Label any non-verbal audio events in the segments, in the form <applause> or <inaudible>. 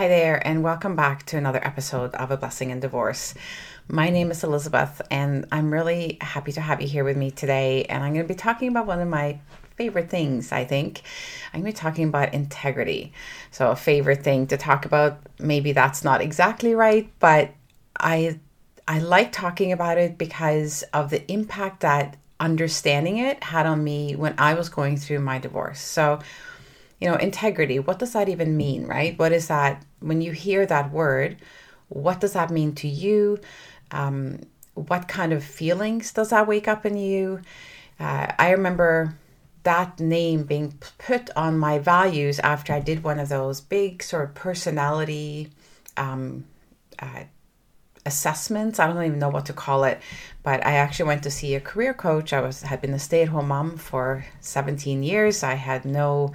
Hi there, and welcome back to another episode of A Blessing in Divorce. My name is Elizabeth, and I'm really happy to have you here with me today. And I'm going to be talking about one of my favorite things, I think. I'm going to be talking about integrity. So, a favorite thing to talk about, maybe that's not exactly right, but I I like talking about it because of the impact that understanding it had on me when I was going through my divorce. So, you know, integrity, what does that even mean, right? What is that when you hear that word? What does that mean to you? Um, what kind of feelings does that wake up in you? Uh, I remember that name being put on my values after I did one of those big sort of personality um, uh, assessments. I don't even know what to call it, but I actually went to see a career coach. I was had been a stay at home mom for 17 years. I had no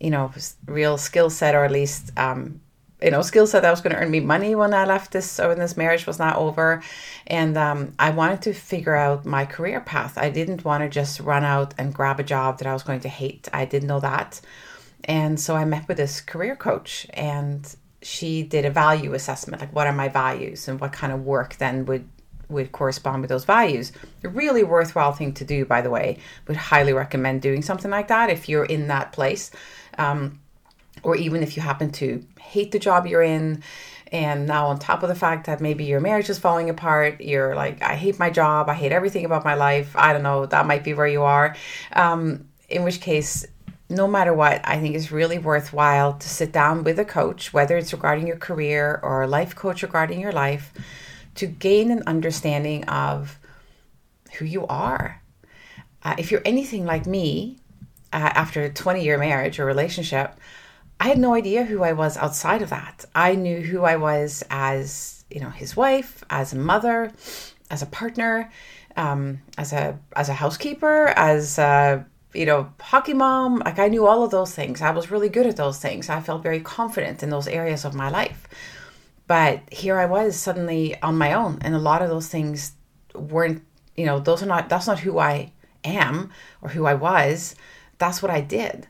you know, real skill set or at least, um, you know, skill set that was going to earn me money when I left this or when this marriage was not over. And um, I wanted to figure out my career path. I didn't want to just run out and grab a job that I was going to hate. I didn't know that. And so I met with this career coach and she did a value assessment like what are my values and what kind of work then would would correspond with those values. A really worthwhile thing to do, by the way. Would highly recommend doing something like that if you're in that place um, or even if you happen to hate the job you're in and now on top of the fact that maybe your marriage is falling apart you're like i hate my job i hate everything about my life i don't know that might be where you are. Um, in which case no matter what i think it's really worthwhile to sit down with a coach whether it's regarding your career or a life coach regarding your life to gain an understanding of who you are. Uh, if you're anything like me after a 20 year marriage or relationship, I had no idea who I was outside of that. I knew who I was as, you know, his wife, as a mother, as a partner, um, as a as a housekeeper, as a you know hockey mom. Like I knew all of those things. I was really good at those things. I felt very confident in those areas of my life. But here I was suddenly on my own, and a lot of those things weren't. You know, those are not. That's not who I am or who I was that's what I did.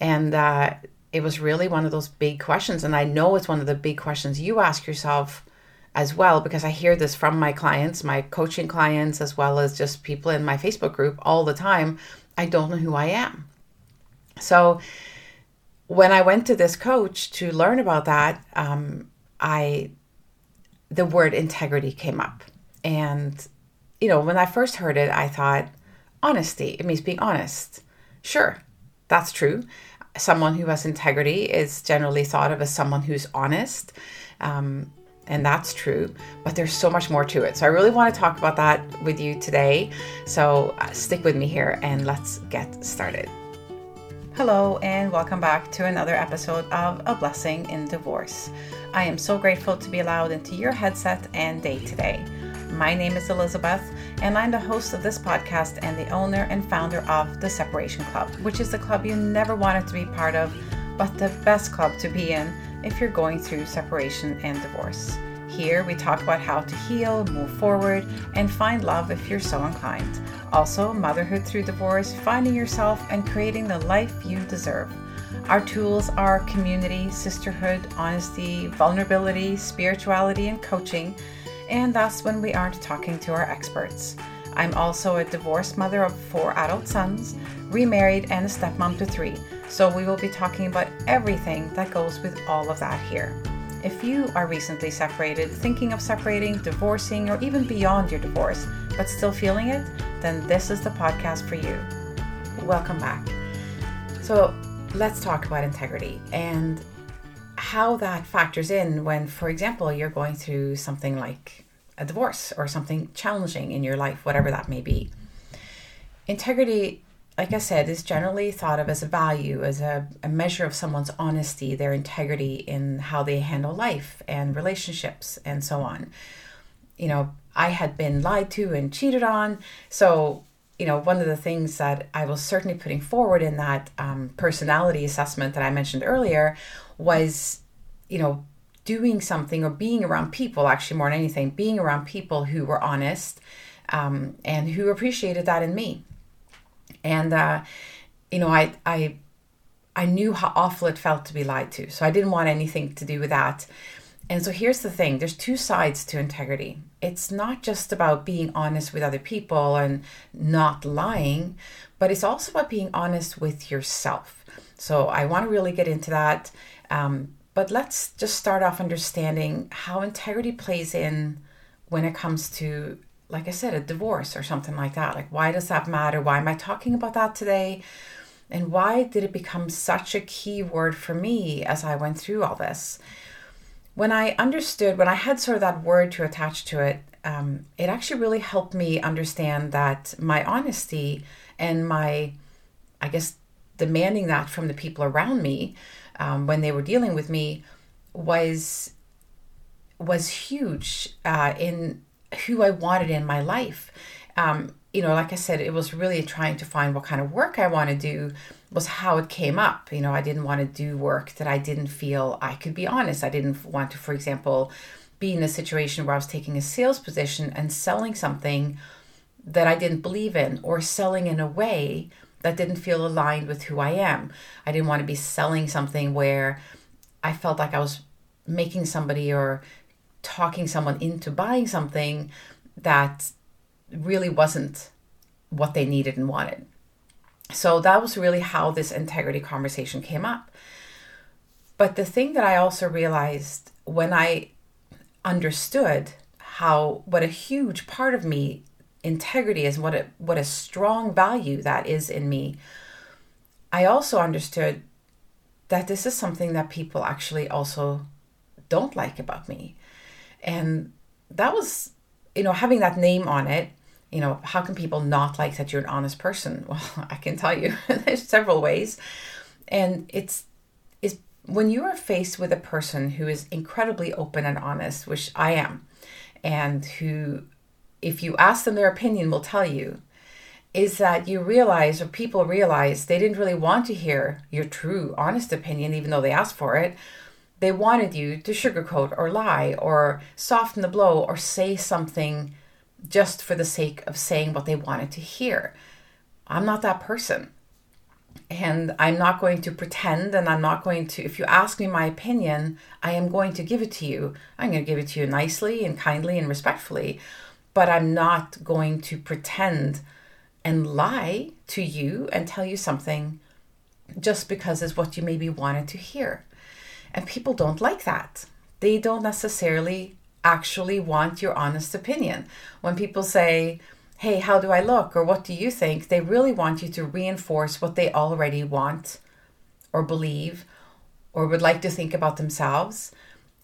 And uh, it was really one of those big questions. And I know it's one of the big questions you ask yourself as well, because I hear this from my clients, my coaching clients, as well as just people in my Facebook group all the time. I don't know who I am. So when I went to this coach to learn about that, um, I the word integrity came up. And, you know, when I first heard it, I thought, honesty, it means being honest. Sure, that's true. Someone who has integrity is generally thought of as someone who's honest. Um, and that's true, but there's so much more to it. So I really want to talk about that with you today. So uh, stick with me here and let's get started. Hello, and welcome back to another episode of A Blessing in Divorce. I am so grateful to be allowed into your headset and day today. My name is Elizabeth, and I'm the host of this podcast and the owner and founder of The Separation Club, which is the club you never wanted to be part of, but the best club to be in if you're going through separation and divorce. Here, we talk about how to heal, move forward, and find love if you're so inclined. Also, motherhood through divorce, finding yourself, and creating the life you deserve. Our tools are community, sisterhood, honesty, vulnerability, spirituality, and coaching and that's when we aren't talking to our experts. I'm also a divorced mother of four adult sons, remarried, and a stepmom to three, so we will be talking about everything that goes with all of that here. If you are recently separated, thinking of separating, divorcing, or even beyond your divorce, but still feeling it, then this is the podcast for you. Welcome back. So, let's talk about integrity and how that factors in when, for example, you're going through something like a divorce or something challenging in your life, whatever that may be. Integrity, like I said, is generally thought of as a value, as a, a measure of someone's honesty, their integrity in how they handle life and relationships and so on. You know, I had been lied to and cheated on. So, you know, one of the things that I was certainly putting forward in that um, personality assessment that I mentioned earlier was, you know, doing something or being around people, actually, more than anything, being around people who were honest um, and who appreciated that in me. And, uh, you know, I, I, I knew how awful it felt to be lied to. So I didn't want anything to do with that. And so here's the thing there's two sides to integrity. It's not just about being honest with other people and not lying, but it's also about being honest with yourself. So I want to really get into that. Um, but let's just start off understanding how integrity plays in when it comes to, like I said, a divorce or something like that. Like, why does that matter? Why am I talking about that today? And why did it become such a key word for me as I went through all this? When I understood, when I had sort of that word to attach to it, um, it actually really helped me understand that my honesty and my, I guess, demanding that from the people around me um, when they were dealing with me was was huge uh, in who I wanted in my life. Um, you know, like I said, it was really trying to find what kind of work I want to do was how it came up. You know, I didn't want to do work that I didn't feel I could be honest. I didn't want to, for example, be in a situation where I was taking a sales position and selling something that I didn't believe in or selling in a way that didn't feel aligned with who I am. I didn't want to be selling something where I felt like I was making somebody or talking someone into buying something that really wasn't what they needed and wanted. So that was really how this integrity conversation came up. But the thing that I also realized when I understood how what a huge part of me integrity is what a what a strong value that is in me. I also understood that this is something that people actually also don't like about me. And that was you know having that name on it you know how can people not like that you're an honest person? <laughs> Well i can tell you <laughs> there's several ways. And it's is when you are faced with a person who is incredibly open and honest which i am and who if you ask them their opinion, will tell you is that you realize, or people realize, they didn't really want to hear your true, honest opinion, even though they asked for it. They wanted you to sugarcoat or lie or soften the blow or say something just for the sake of saying what they wanted to hear. I'm not that person. And I'm not going to pretend, and I'm not going to, if you ask me my opinion, I am going to give it to you. I'm going to give it to you nicely and kindly and respectfully but I'm not going to pretend and lie to you and tell you something just because it's what you maybe wanted to hear. And people don't like that. They don't necessarily actually want your honest opinion. When people say, Hey, how do I look? or What do you think? they really want you to reinforce what they already want or believe or would like to think about themselves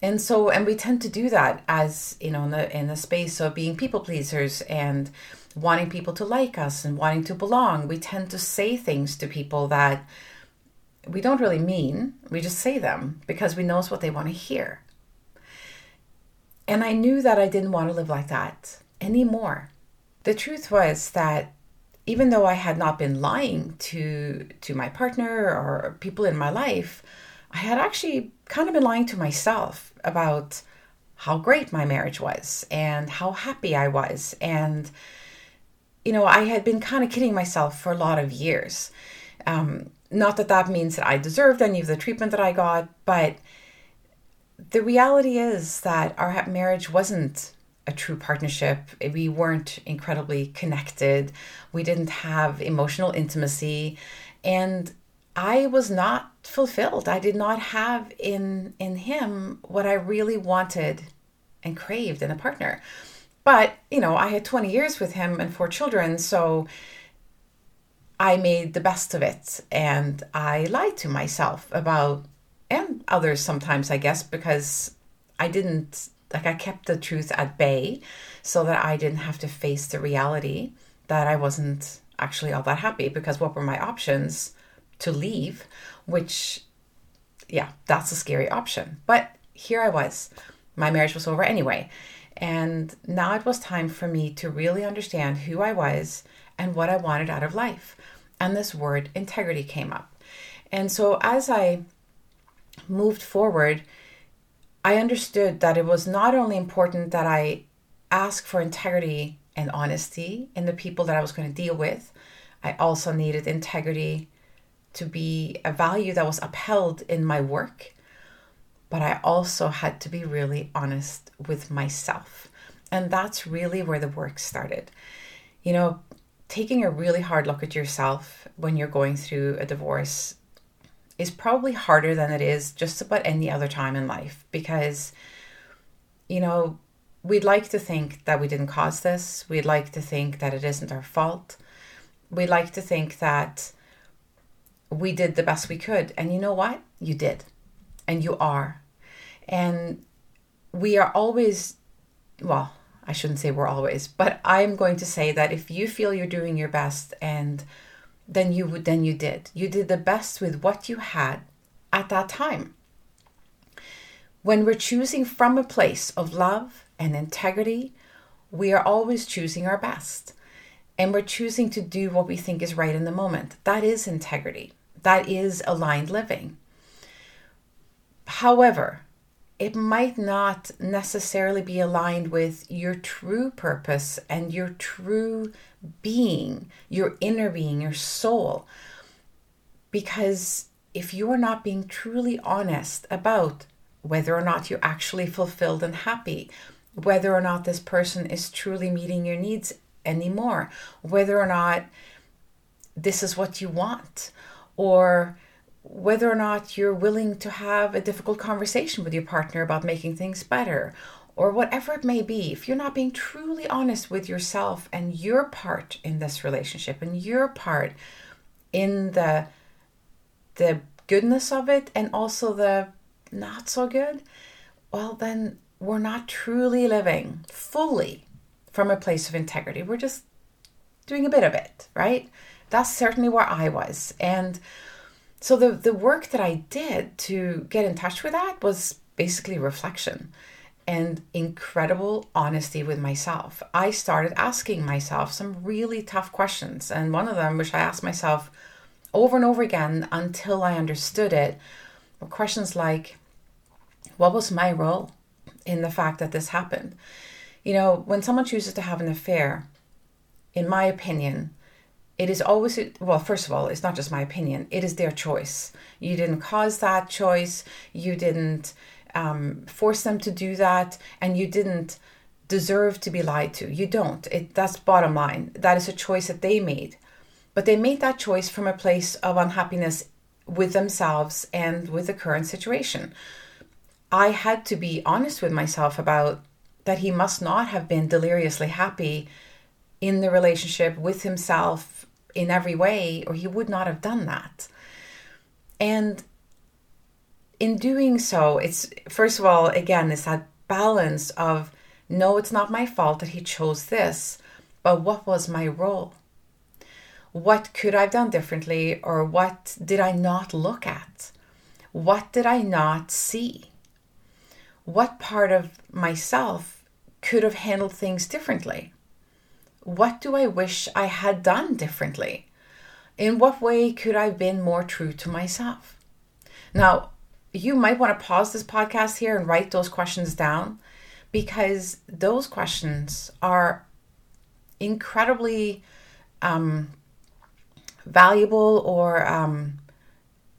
and so and we tend to do that as you know in the in the space of being people pleasers and wanting people to like us and wanting to belong. We tend to say things to people that we don't really mean. We just say them because we know it's what they want to hear. And i knew that i didn't want to live like that anymore. The truth was that even though i had not been lying to to my partner or people in my life I had actually kind of been lying to myself about how great my marriage was and how happy I was. And, you know, I had been kind of kidding myself for a lot of years. Um, not that that means that I deserved any of the treatment that I got, but the reality is that our marriage wasn't a true partnership. We weren't incredibly connected. We didn't have emotional intimacy. And I was not fulfilled. I did not have in in him what I really wanted and craved in a partner. But, you know, I had 20 years with him and four children, so I made the best of it and I lied to myself about and others sometimes, I guess, because I didn't like I kept the truth at bay so that I didn't have to face the reality that I wasn't actually all that happy because what were my options? to leave, which, yeah, that's a scary option. But here I was. My marriage was over anyway. And now it was time for me to really understand who I was and what I wanted out of life. And this word integrity came up. And so as I moved forward, I understood that it was not only important that I ask for integrity and honesty in the people that I was going to deal with, I also needed integrity to be a value that was upheld in my work, but I also had to be really honest with myself. And that's really where the work started. You know, taking a really hard look at yourself when you're going through a divorce is probably harder than it is just about any other time in life because, you know, we'd like to think that we didn't cause this. We'd like to think that it isn't our fault. We'd like to think that we did the best we could. And you know what? You did. And you are. And we are always, well, I shouldn't say we're always, but I'm going to say that if you feel you're doing your best and then you would then you did. You did the best with what you had at that time. When we're choosing from a place of love and integrity, we are always choosing our best. And we're choosing to do what we think is right in the moment. That is integrity. That is aligned living. However, it might not necessarily be aligned with your true purpose and your true being, your inner being, your soul. Because if you are not being truly honest about whether or not you're actually fulfilled and happy, whether or not this person is truly meeting your needs anymore, whether or not this is what you want, or whether or not you're willing to have a difficult conversation with your partner about making things better or whatever it may be, if you're not being truly honest with yourself and your part in this relationship and your part in the the goodness of it and also the not so good, well then we're not truly living fully from a place of integrity. We're just doing a bit of it, right? That's certainly where I was. And so the the work that I did to get in touch with that was basically reflection and incredible honesty with myself. I started asking myself some really tough questions, and one of them, which I asked myself over and over again until I understood it, were questions like, "What was my role in the fact that this happened?" You know, when someone chooses to have an affair, in my opinion, it is always well first of all it's not just my opinion. It is their choice. You didn't cause that choice. You didn't um, force them to do that and you didn't deserve to be lied to. You don't. It that's bottom line. That is a choice that they made. But they made that choice from a place of unhappiness with themselves and with the current situation. I had to be honest with myself about that he must not have been deliriously happy in the relationship with himself in every way, or he would not have done that. And in doing so, it's first of all, again, it's that balance of no, it's not my fault that he chose this, but what was my role? What could I have done differently, or what did I not look at? What did I not see? What part of myself could have handled things differently? What do I wish I had done differently? In what way could I have been more true to myself? Now, you might want to pause this podcast here and write those questions down because those questions are incredibly um, valuable or um,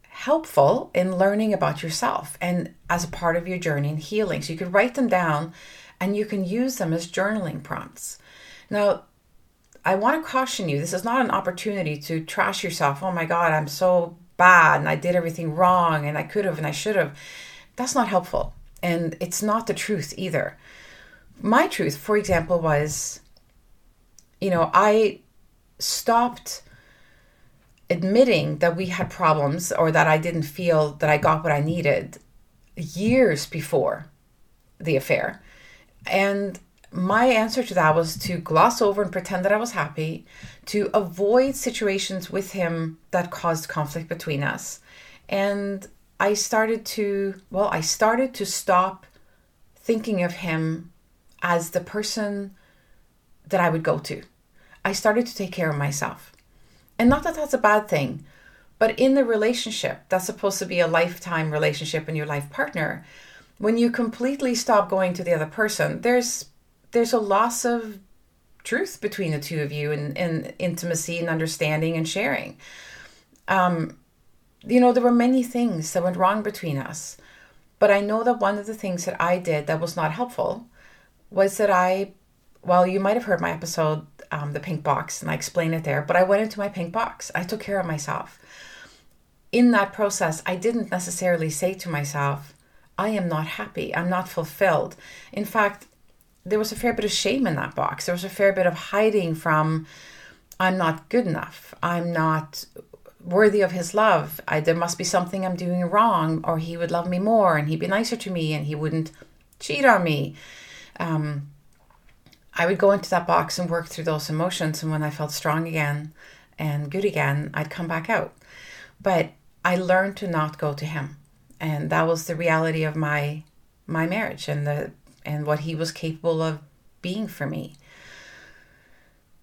helpful in learning about yourself and as a part of your journey in healing. So you could write them down and you can use them as journaling prompts. Now, I want to caution you this is not an opportunity to trash yourself. Oh my God, I'm so bad and I did everything wrong and I could have and I should have. That's not helpful. And it's not the truth either. My truth, for example, was you know, I stopped admitting that we had problems or that I didn't feel that I got what I needed years before the affair. And my answer to that was to gloss over and pretend that I was happy, to avoid situations with him that caused conflict between us. And I started to, well, I started to stop thinking of him as the person that I would go to. I started to take care of myself. And not that that's a bad thing, but in the relationship, that's supposed to be a lifetime relationship and your life partner. When you completely stop going to the other person, there's there's a loss of truth between the two of you and, intimacy and understanding and sharing. Um, you know, there were many things that went wrong between us. But I know that one of the things that I did that was not helpful was that I, well, you might have heard my episode, um, The Pink Box, and I explain it there, but I went into my pink box. I took care of myself. In that process, I didn't necessarily say to myself, I am not happy. I'm not fulfilled. In fact, there was a fair bit of shame in that box. There was a fair bit of hiding from, I'm not good enough. I'm not worthy of his love. I, there must be something I'm doing wrong, or he would love me more and he'd be nicer to me and he wouldn't cheat on me. Um, I would go into that box and work through those emotions. And when I felt strong again and good again, I'd come back out. But I learned to not go to him. And that was the reality of my my marriage and the and what he was capable of being for me.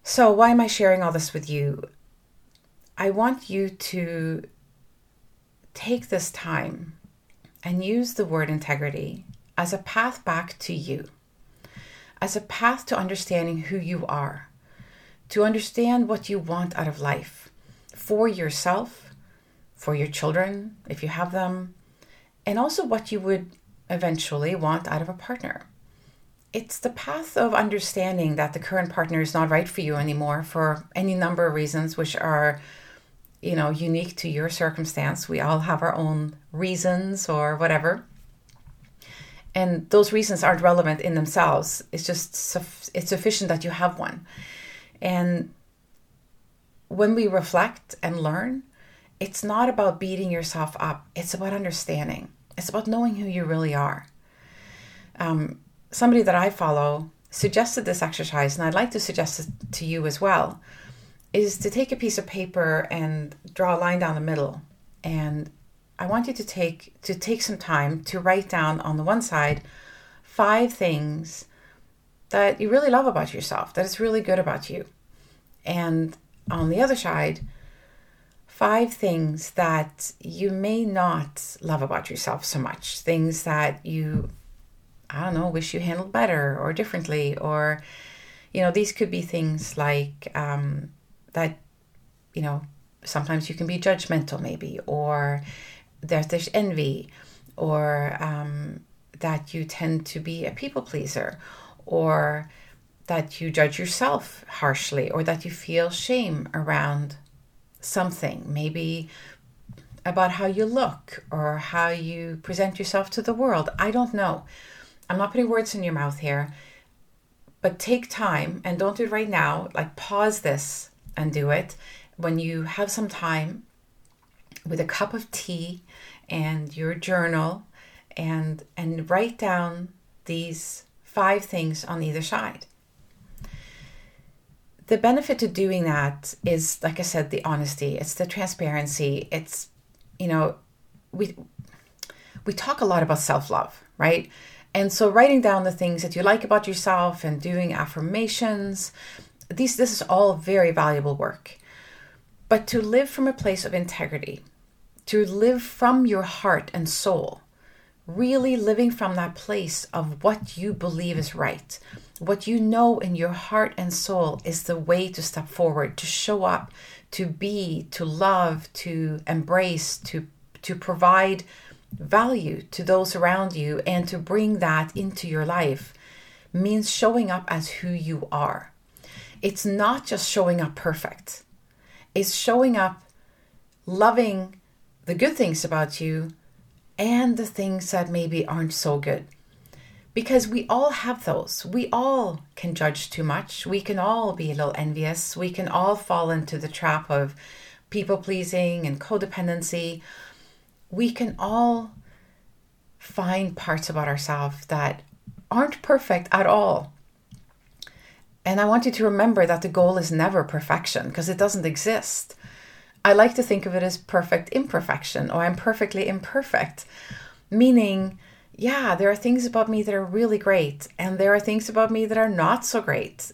So why am I sharing all this with you? I want you to take this time and use the word integrity as a path back to you, as a path to understanding who you are, to understand what you want out of life for yourself, for your children, if you have them, and also what you would eventually want out of a partner. It's the path of understanding that the current partner is not right for you anymore for any number of reasons, which are you know unique to your circumstance. We all have our own reasons or whatever. And those reasons aren't relevant in themselves. It's just it's sufficient that you have one. And when we reflect and learn it's not about beating yourself up. It's about understanding it's about knowing who you really are um, somebody that i follow suggested this exercise and i'd like to suggest it to you as well is to take a piece of paper and draw a line down the middle. And I want you to take to take some time to write down on the one side five things that you really love about yourself, that is really good about you. And on the other side, five things that you may not love about yourself so much, things that you I don't know, wish you handled better or differently, or, you know, these could be things like um, that you know sometimes you can be judgmental maybe or there's there's envy or um, that you tend to be a people pleaser or that you judge yourself harshly or that you feel shame around something maybe about how you look or how you present yourself to the world. I don't know. I'm not putting words in your mouth here but take time and don't do it right now. Like pause this and do it. When you have some time with a cup of tea and your journal and and write down these five things on either side the benefit to doing that is like i said the honesty it's the transparency it's you know we we talk a lot about self-love right and so writing down the things that you like about yourself and doing affirmations these this is all very valuable work. But to live from a place of integrity, to live from your heart and soul, really living from that place of what you believe is right, what you know in your heart and soul is the way to step forward, to show up, to be, to love, to embrace, to to provide value to those around you and to bring that into your life means showing up as who you are it's not just showing up perfect, it's showing up loving the good things about you and the things that maybe aren't so good. Because we all have those. We all can judge too much. We can all be a little envious. We can all fall into the trap of people pleasing and codependency. We can all find parts about ourselves that aren't perfect at all. And I want you to remember that the goal is never perfection because it doesn't exist. I like to think of it as perfect imperfection or I'm perfectly imperfect, meaning, yeah, there are things about me that are really great, and there are things about me that are not so great.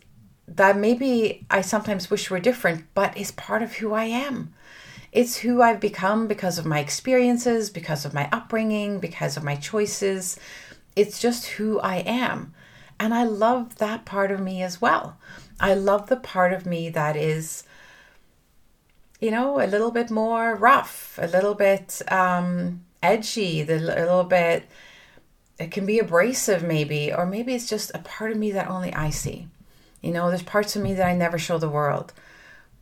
That maybe I sometimes wish were different, but is part of who I am. It's who I've become because of my experiences, because of my upbringing, because of my choices. It's just who I am. And I love that part of me as well. I love the part of me that is, you know, a little bit more rough, a little bit um, edgy, a little bit, it can be abrasive maybe, or maybe it's just a part of me that only I see. You know, there's parts of me that I never show the world,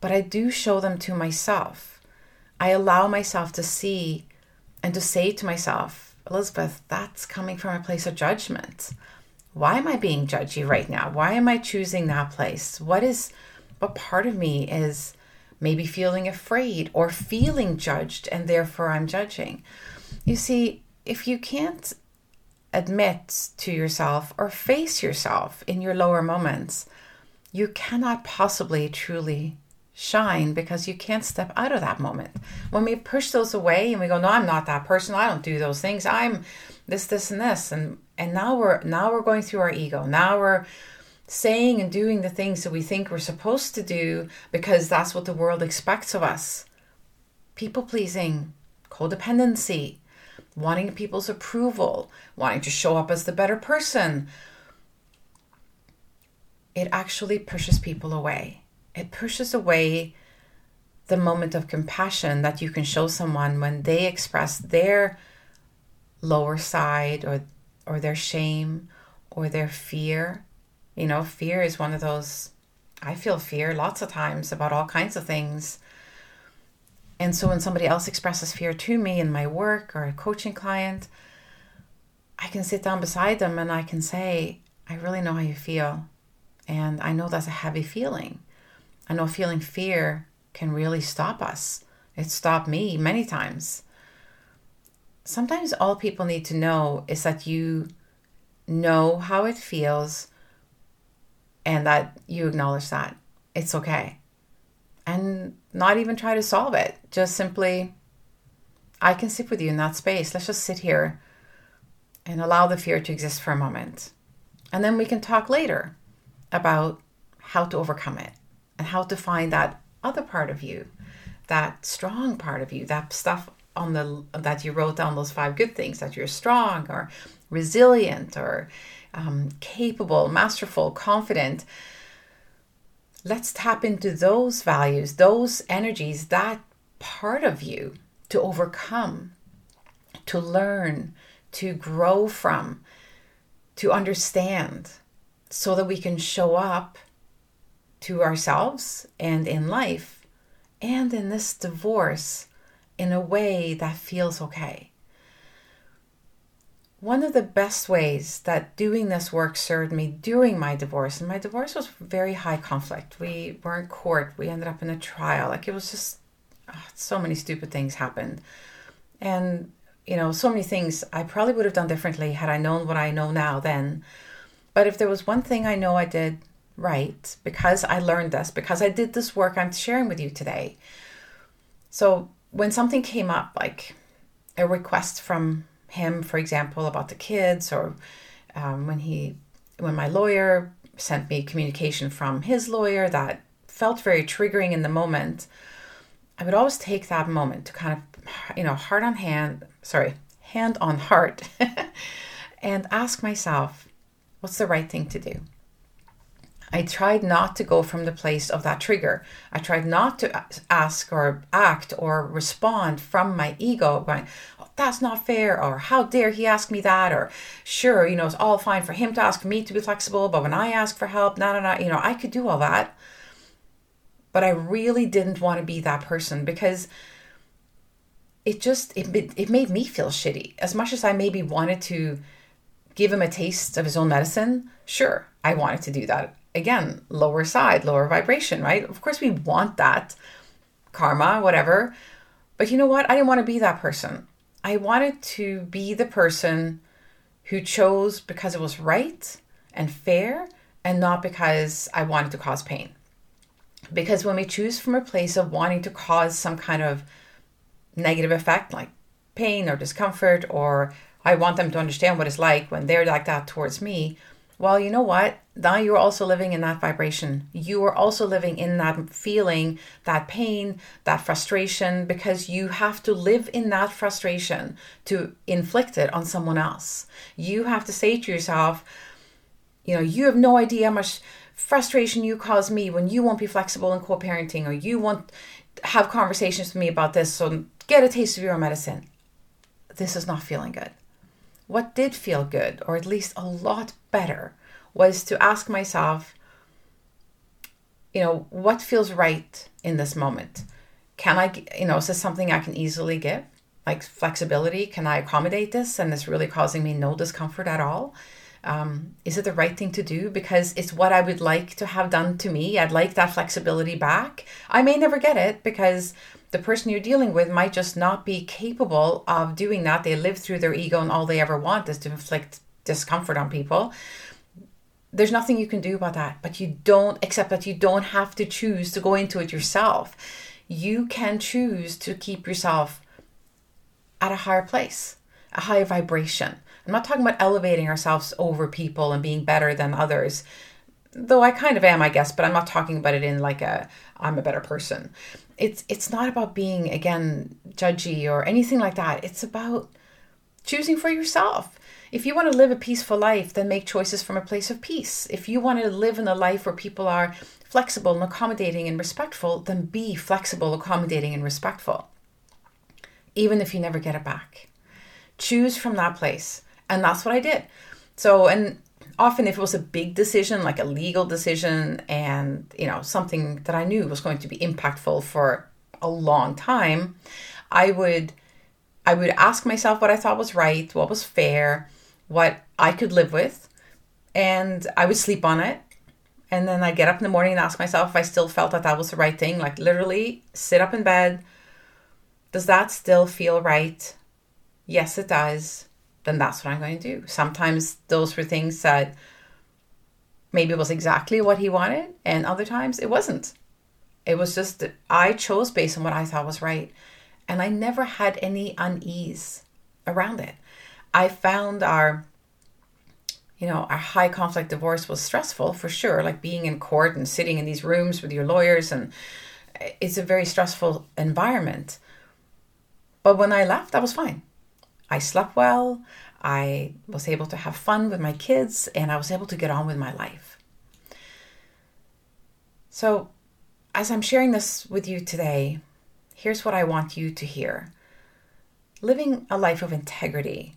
but I do show them to myself. I allow myself to see and to say to myself, Elizabeth, that's coming from a place of judgment. Why am I being judgy right now? Why am I choosing that place? What is, what part of me is maybe feeling afraid or feeling judged and therefore I'm judging? You see, if you can't admit to yourself or face yourself in your lower moments, you cannot possibly truly shine because you can't step out of that moment. When we push those away and we go, "No, I'm not that person. I don't do those things. I'm this, this, and this," and and now we're now we're going through our ego. Now we're saying and doing the things that we think we're supposed to do because that's what the world expects of us. People pleasing, codependency, wanting people's approval, wanting to show up as the better person. It actually pushes people away. It pushes away the moment of compassion that you can show someone when they express their lower side or or their shame or their fear. You know, fear is one of those I feel fear lots of times about all kinds of things. And so when somebody else expresses fear to me in my work or a coaching client, I can sit down beside them and I can say, I really know how you feel. And I know that's a heavy feeling. I know feeling fear can really stop us. It stopped me many times. Sometimes all people need to know is that you know how it feels and that you acknowledge that. It's okay and not even try to solve it. Just simply, I can sit with you in that space. Let's just sit here and allow the fear to exist for a moment. And then we can talk later about how to overcome it and how to find that other part of you, that strong part of you, that stuff on the that you wrote down those five good things that you're strong or resilient or um, capable, masterful, confident let's tap into those values, those energies, that part of you to overcome, to learn, to grow from, to understand, so that we can show up to ourselves and in life and in this divorce in a way that feels okay. One of the best ways that doing this work served me during my divorce, and my divorce was very high conflict. We were in court, we ended up in a trial. Like it was just oh, so many stupid things happened. And, you know, so many things I probably would have done differently had I known what I know now then. But if there was one thing I know I did right, because I learned this, because I did this work I'm sharing with you today. So when something came up, like a request from him, for example, about the kids, or um, when he, when my lawyer sent me communication from his lawyer that felt very triggering in the moment, I would always take that moment to kind of, you know, heart on hand, sorry, hand on heart, <laughs> and ask myself, what's the right thing to do? I tried not to go from the place of that trigger. I tried not to ask or act or respond from my ego, going, oh, that's not fair, or how dare he ask me that, or sure, you know, it's all fine for him to ask me to be flexible, but when I ask for help, no, no, no, you know, I could do all that. But I really didn't want to be that person because it just it, it made me feel shitty as much as i maybe wanted to give him a taste of his own medicine sure i wanted to do that again, lower side, lower vibration, right? Of course, we want that karma, whatever. But you know what? I didn't want to be that person. I wanted to be the person who chose because it was right and fair and not because I wanted to cause pain. Because when we choose from a place of wanting to cause some kind of negative effect, like pain or discomfort, or I want them to understand what it's like when they're like that towards me, well, you know what? Now you're also living in that vibration. You are also living in that feeling, that pain, that frustration, because you have to live in that frustration to inflict it on someone else. You have to say to yourself, you know, you have no idea how much frustration you cause me when you won't be flexible in co parenting or you won't have conversations with me about this. So get a taste of your own medicine. This is not feeling good. What did feel good, or at least a lot better, was to ask myself, you know, what feels right in this moment? Can I, you know, is this something I can easily give? Like flexibility, can I accommodate this? And it's really causing me no discomfort at all. Um, is it the right thing to do? Because it's what I would like to have done to me. I'd like that flexibility back. I may never get it because the person you're dealing with might just not be capable of doing that. They live through their ego and all they ever want is to inflict discomfort on people. There's nothing you can do about that, but you don't, except that you don't have to choose to go into it yourself. You can choose to keep yourself at a higher place, a higher vibration. I'm not talking about elevating ourselves over people and being better than others, though I kind of am, I guess, but I'm not talking about it in like a I'm a better person it's it's not about being again judgy or anything like that. It's about choosing for yourself. If you want to live a peaceful life, then make choices from a place of peace. If you want to live in a life where people are flexible and accommodating and respectful, then be flexible, accommodating, and respectful. Even if you never get it back. Choose from that place. And that's what I did. So, and often if it was a big decision like a legal decision and you know something that i knew was going to be impactful for a long time i would i would ask myself what i thought was right what was fair what i could live with and i would sleep on it and then i get up in the morning and ask myself if i still felt that that was the right thing like literally sit up in bed does that still feel right yes it does then that's what I'm going to do. Sometimes those were things that maybe was exactly what he wanted, and other times it wasn't. It was just that I chose based on what I thought was right, and I never had any unease around it. I found our you know, our high conflict divorce was stressful for sure, like being in court and sitting in these rooms with your lawyers and eh, it's a very stressful environment. But when I left, that was fine. I slept well, I was able to have fun with my kids, and I was able to get on with my life. So, as I'm sharing this with you today, here's what I want you to hear living a life of integrity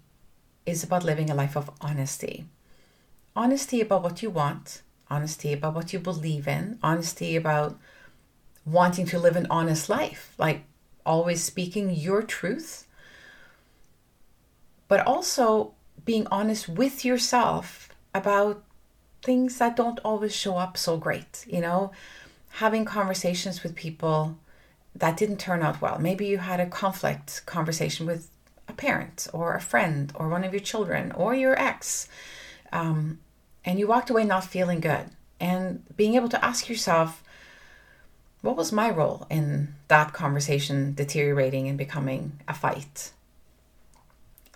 is about living a life of honesty. Honesty about what you want, honesty about what you believe in, honesty about wanting to live an honest life, like always speaking your truth but also being honest with yourself about things that don't always show up so great, you know, having conversations with people that didn't turn out well. Maybe you had a conflict conversation with parent or a friend or one of your children or your ex, um, and you walked away not feeling good. And being able to ask yourself, what was my role in that conversation deteriorating and becoming a fight?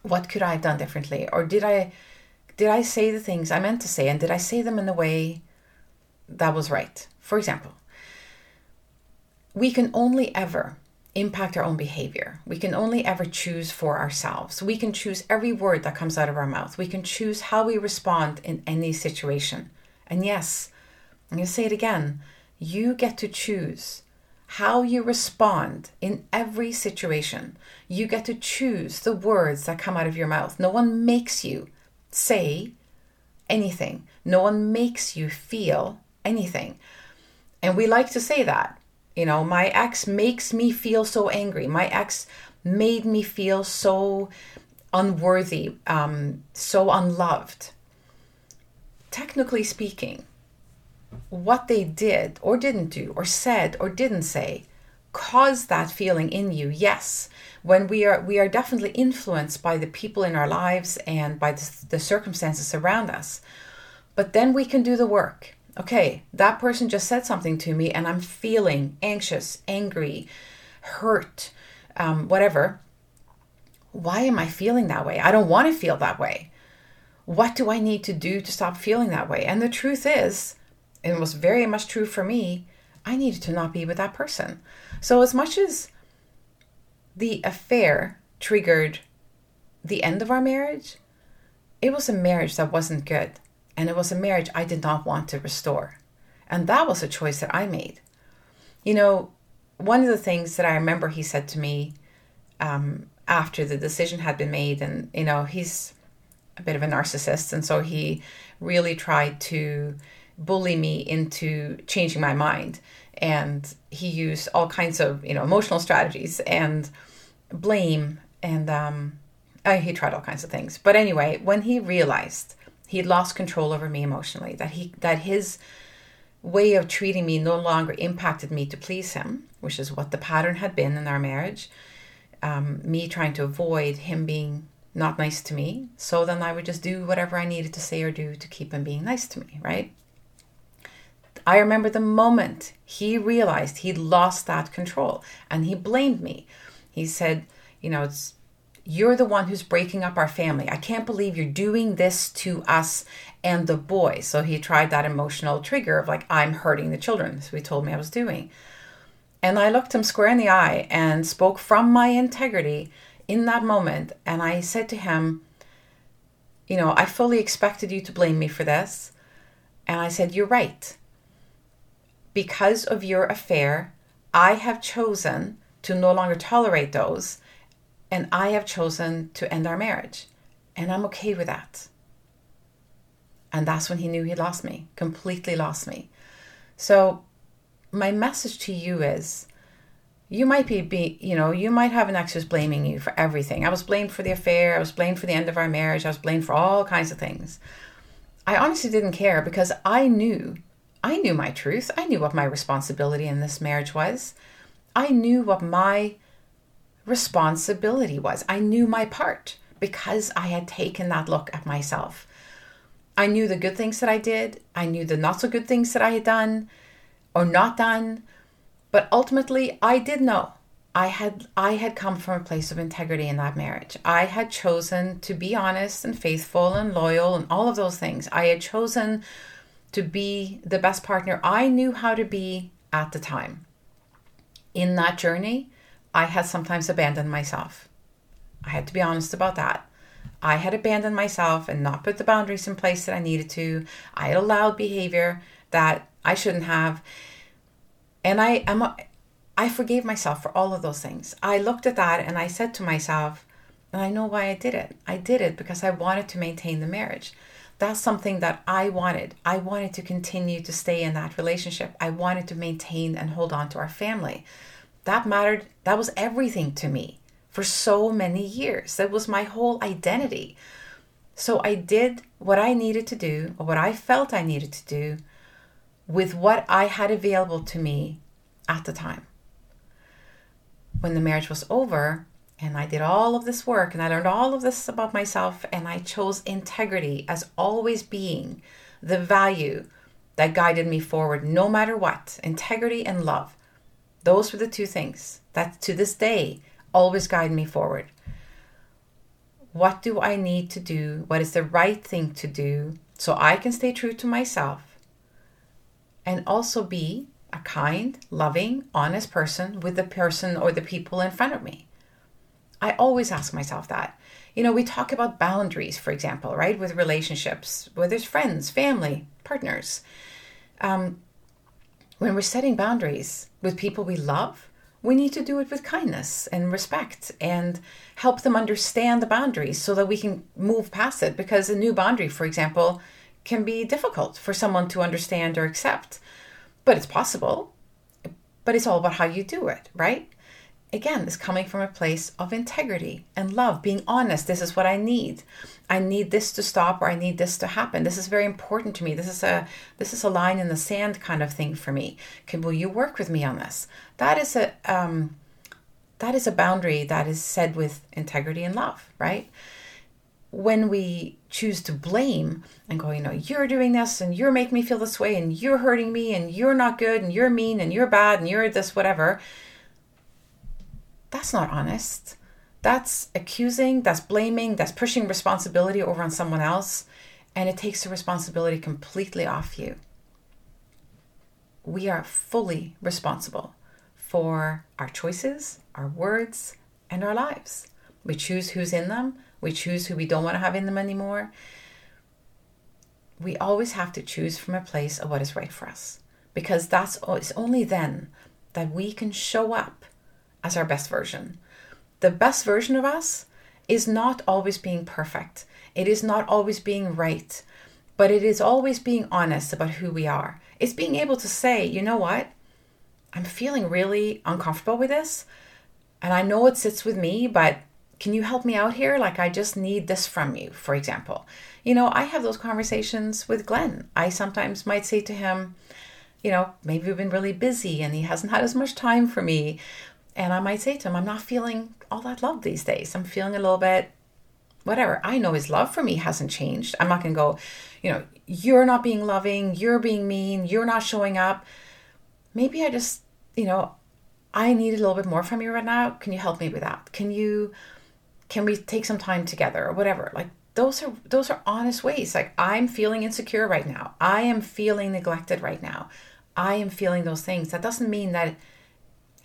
what could I have done differently? Or did I did I say the things I meant to say and did I say them in the way that was right? For example, we can only ever impact our own behavior. We can only ever choose for ourselves. We can choose every word that comes out of our mouth. We can choose how we respond in any situation. And yes, I'm going to say it again you get to choose how you respond in every situation. You get to choose the words that come out of your mouth. No one makes you say anything, no one makes you feel anything. And we like to say that. You know, my ex makes me feel so angry. My ex made me feel so unworthy, um, so unloved. Technically speaking, what they did or didn't do or said or didn't say caused that feeling in you yes when we are we are definitely influenced by the people in our lives and by the, the circumstances around us but then we can do the work okay that person just said something to me and i'm feeling anxious angry hurt um, whatever why am i feeling that way i don't want to feel that way what do i need to do to stop feeling that way and the truth is and was very much true for me, I needed to not be with that person. So, as much as the affair triggered the end of our marriage, it was a marriage that wasn't good. And it was a marriage I did not want to restore. And that was a choice that I made. You know, one of the things that I remember he said to me um, after the decision had been made, and you know, he's a bit of a narcissist, and so he really tried to bully me into changing my mind. And he used all kinds of you know emotional strategies and blame and um, uh, he tried all kinds of things. But anyway, when he realized he'd lost control over me emotionally, that he that his way of treating me no longer impacted me to please him, which is what the pattern had been in our marriage. Um, me trying to avoid him being not nice to me. So then I would just do whatever I needed to say or do to keep him being nice to me, right? I remember the moment he realized he'd lost that control and he blamed me. He said, You know, it's you're the one who's breaking up our family. I can't believe you're doing this to us and the boys. So he tried that emotional trigger of like, I'm hurting the children. So he told me I was doing. And I looked him square in the eye and spoke from my integrity in that moment. And I said to him, You know, I fully expected you to blame me for this. And I said, You're right. Because of your affair, I have chosen to no longer tolerate those. And I have chosen to end our marriage. And I'm okay with that. And that's when he knew he lost me, completely lost me. So, my message to you is you might be, be you know, you might have an ex who's blaming you for everything. I was blamed for the affair, I was blamed for the end of our marriage, I was blamed for all kinds of things. I honestly didn't care because I knew, I knew my truth. I knew what my responsibility in this marriage was. I knew what my responsibility was. I knew my part because I had taken that look at myself. I knew the good things that I did, I knew the not so good things that I had done or not done. But ultimately, I did know. I had I had come from a place of integrity in that marriage. I had chosen to be honest and faithful and loyal and all of those things. I had chosen to be the best partner I knew how to be at the time. In that journey, I had sometimes abandoned myself. I had to be honest about that. I had abandoned myself and not put the boundaries in place that I needed to. I had allowed behavior that I shouldn't have and I am I forgave myself for all of those things. I looked at that and I said to myself, and I know why I did it. I did it because I wanted to maintain the marriage. That's something that I wanted. I wanted to continue to stay in that relationship. I wanted to maintain and hold on to our family. That mattered. That was everything to me for so many years. That was my whole identity. So I did what I needed to do, or what I felt I needed to do, with what I had available to me at the time. When the marriage was over, and I did all of this work and I learned all of this about myself, and I chose integrity as always being the value that guided me forward no matter what integrity and love. Those were the two things that to this day always guide me forward. What do I need to do? What is the right thing to do so I can stay true to myself and also be a kind, loving, honest person with the person or the people in front of me. I always ask myself that. You know, we talk about boundaries, for example, right, with relationships, whether it's friends, family, partners. Um, when we're setting boundaries with people we love, we need to do it with kindness and respect and help them understand the boundaries so that we can move past it. Because a new boundary, for example, can be difficult for someone to understand or accept. But it's possible. But it's all about how you do it, right? Again, it's coming from a place of integrity and love, being honest. This is what I need. I need this to stop or I need this to happen. This is very important to me. This is a this is a line in the sand kind of thing for me. Can will you work with me on this? That is a um that is a boundary that is said with integrity and love, right? when we choose to blame and go, you know, you're doing this and you're making me feel this way and you're hurting me and you're not good and you're mean and you're bad and you're this, whatever, that's not honest. That's accusing, that's blaming, that's pushing responsibility over on someone else, and it takes the responsibility completely off you. We are fully responsible for our choices, our words, and our lives. We choose who's in them we choose who we don't want to have in them anymore. We always have to choose from a place of what is right for us because that's oh, it's only then that we can show up as our best version. The best version of us is not always being perfect, it is not always being right, but it is always being honest about who we are. It's being able to say, you know what? I'm feeling really uncomfortable with this. And I know it sits with me, but can you help me out here? Like, I just need this from you, for example. You know, I have those conversations with Glenn. I sometimes might say to him, you know, maybe we've been really busy and he hasn't had as much time for me. And I might say to him, I'm not feeling all that love these days. I'm feeling a little bit whatever. I know his love for me hasn't changed. I'm not going to go, you know, you're not being loving, you're being mean, you're not showing up. Maybe I just, you know, I need a little bit more from you right now. Can you help me with that? Can you can we take some time together or whatever? Like those are those are honest ways. Like I'm feeling insecure right now. I am feeling neglected right now. I am feeling those things. That doesn't mean that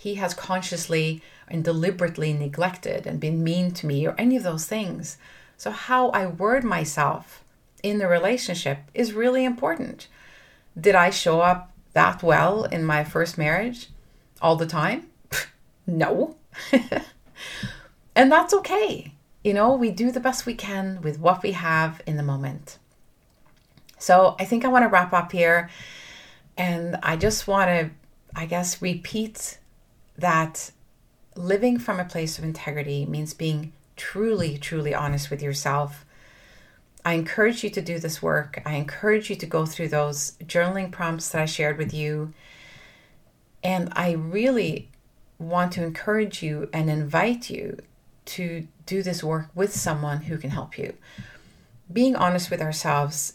he has consciously and deliberately neglected and been mean to me or any of those things. So how I word myself in the relationship is really important. Did I show up that well in my first marriage all the time? <laughs> no. <laughs> and that's okay. You know, we do the best we can with what we have in the moment. So I think I want to wrap up here. And I just want to, I guess, repeat that living from a place of integrity means being truly, truly honest with yourself. I encourage you to do this work. I encourage you to go through those journaling prompts that I shared with you. And I really want to encourage you and invite you to do this work with someone who can help you. Being honest with ourselves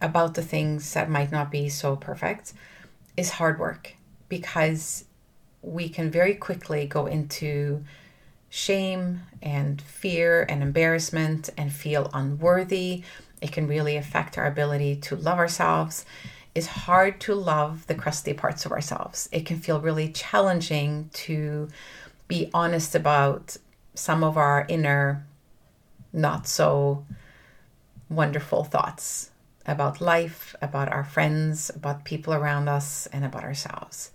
about the things that might not be so perfect is hard work because we can very quickly go into shame and fear and embarrassment and feel unworthy. It can really affect our ability to love ourselves. It's hard to love the crusty parts of ourselves. It can feel really challenging to be honest about some of our inner, not so wonderful thoughts about life, about our friends, about people around us, and about ourselves.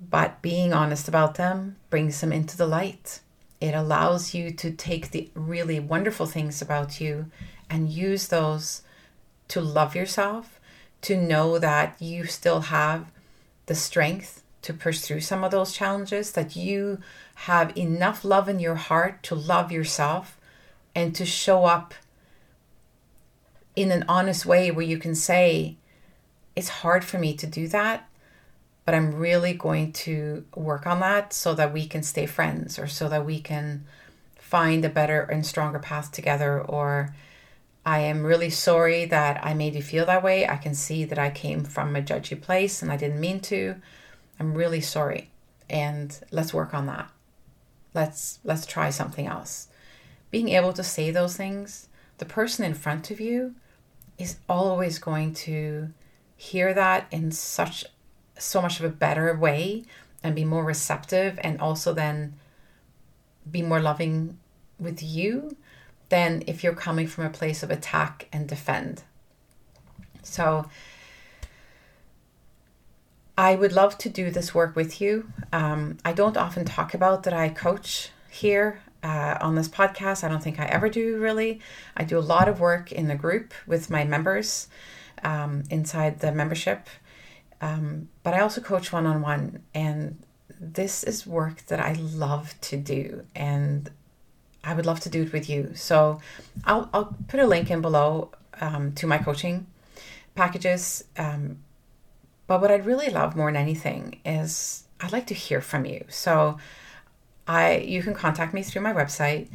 But being honest about them brings them into the light. It allows you to take the really wonderful things about you and use those to love yourself, to know that you still have the strength to push through some of those challenges, that you have enough love in your heart to love yourself and to show up in an honest way where you can say, It's hard for me to do that, but I'm really going to work on that so that we can stay friends or so that we can find a better and stronger path together. Or I am really sorry that I made you feel that way. I can see that I came from a judgy place and I didn't mean to. I'm really sorry. And let's work on that. Let's let's try something else. Being able to say those things, the person in front of you is always going to hear that in such so much of a better way and be more receptive and also then be more loving with you than if you're coming from a place of attack and defend. So I would love to do this work with you. Um, I don't often talk about that I coach here uh, on this podcast. I don't think I ever do really. I do a lot of work in the group with my members um, inside the membership. Um, but I also coach one on one, and this is work that I love to do, and I would love to do it with you. So I'll, I'll put a link in below um, to my coaching packages. Um, but what I'd really love more than anything is I'd like to hear from you. So I you can contact me through my website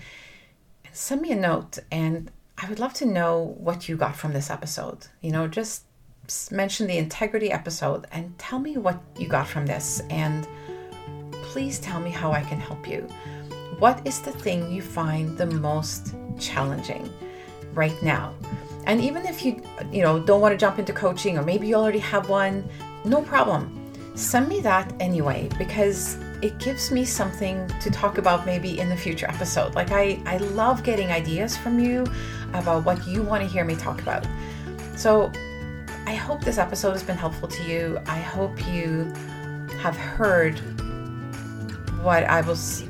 and send me a note and I would love to know what you got from this episode. You know, just mention the integrity episode and tell me what you got from this. And please tell me how I can help you. What is the thing you find the most challenging right now? And even if you, you know, don't want to jump into coaching or maybe you already have one, no problem. Send me that anyway because it gives me something to talk about maybe in the future episode. Like I I love getting ideas from you about what you want to hear me talk about. So I hope this episode has been helpful to you. I hope you have heard what I was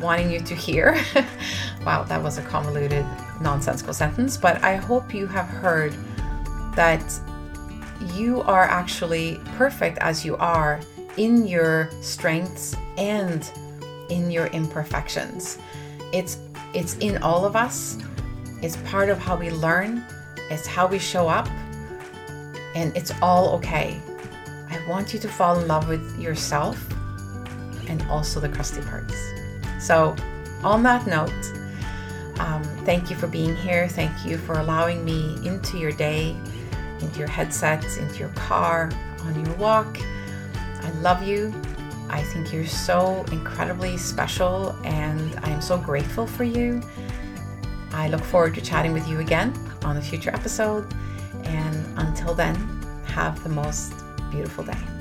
wanting you to hear. <laughs> wow, that was a convoluted, nonsensical sentence, but I hope you have heard that you are actually perfect as you are in your strengths and in your imperfections. It's it's in all of us. It's part of how we learn. It's how we show up. And it's all okay. I want you to fall in love with yourself and also the crusty parts. So, on that note, um, thank you for being here. Thank you for allowing me into your day, into your headset, into your car, on your walk. I love you. I think you're so incredibly special, and I am so grateful for you. I look forward to chatting with you again on a future episode. And until then, have the most beautiful day.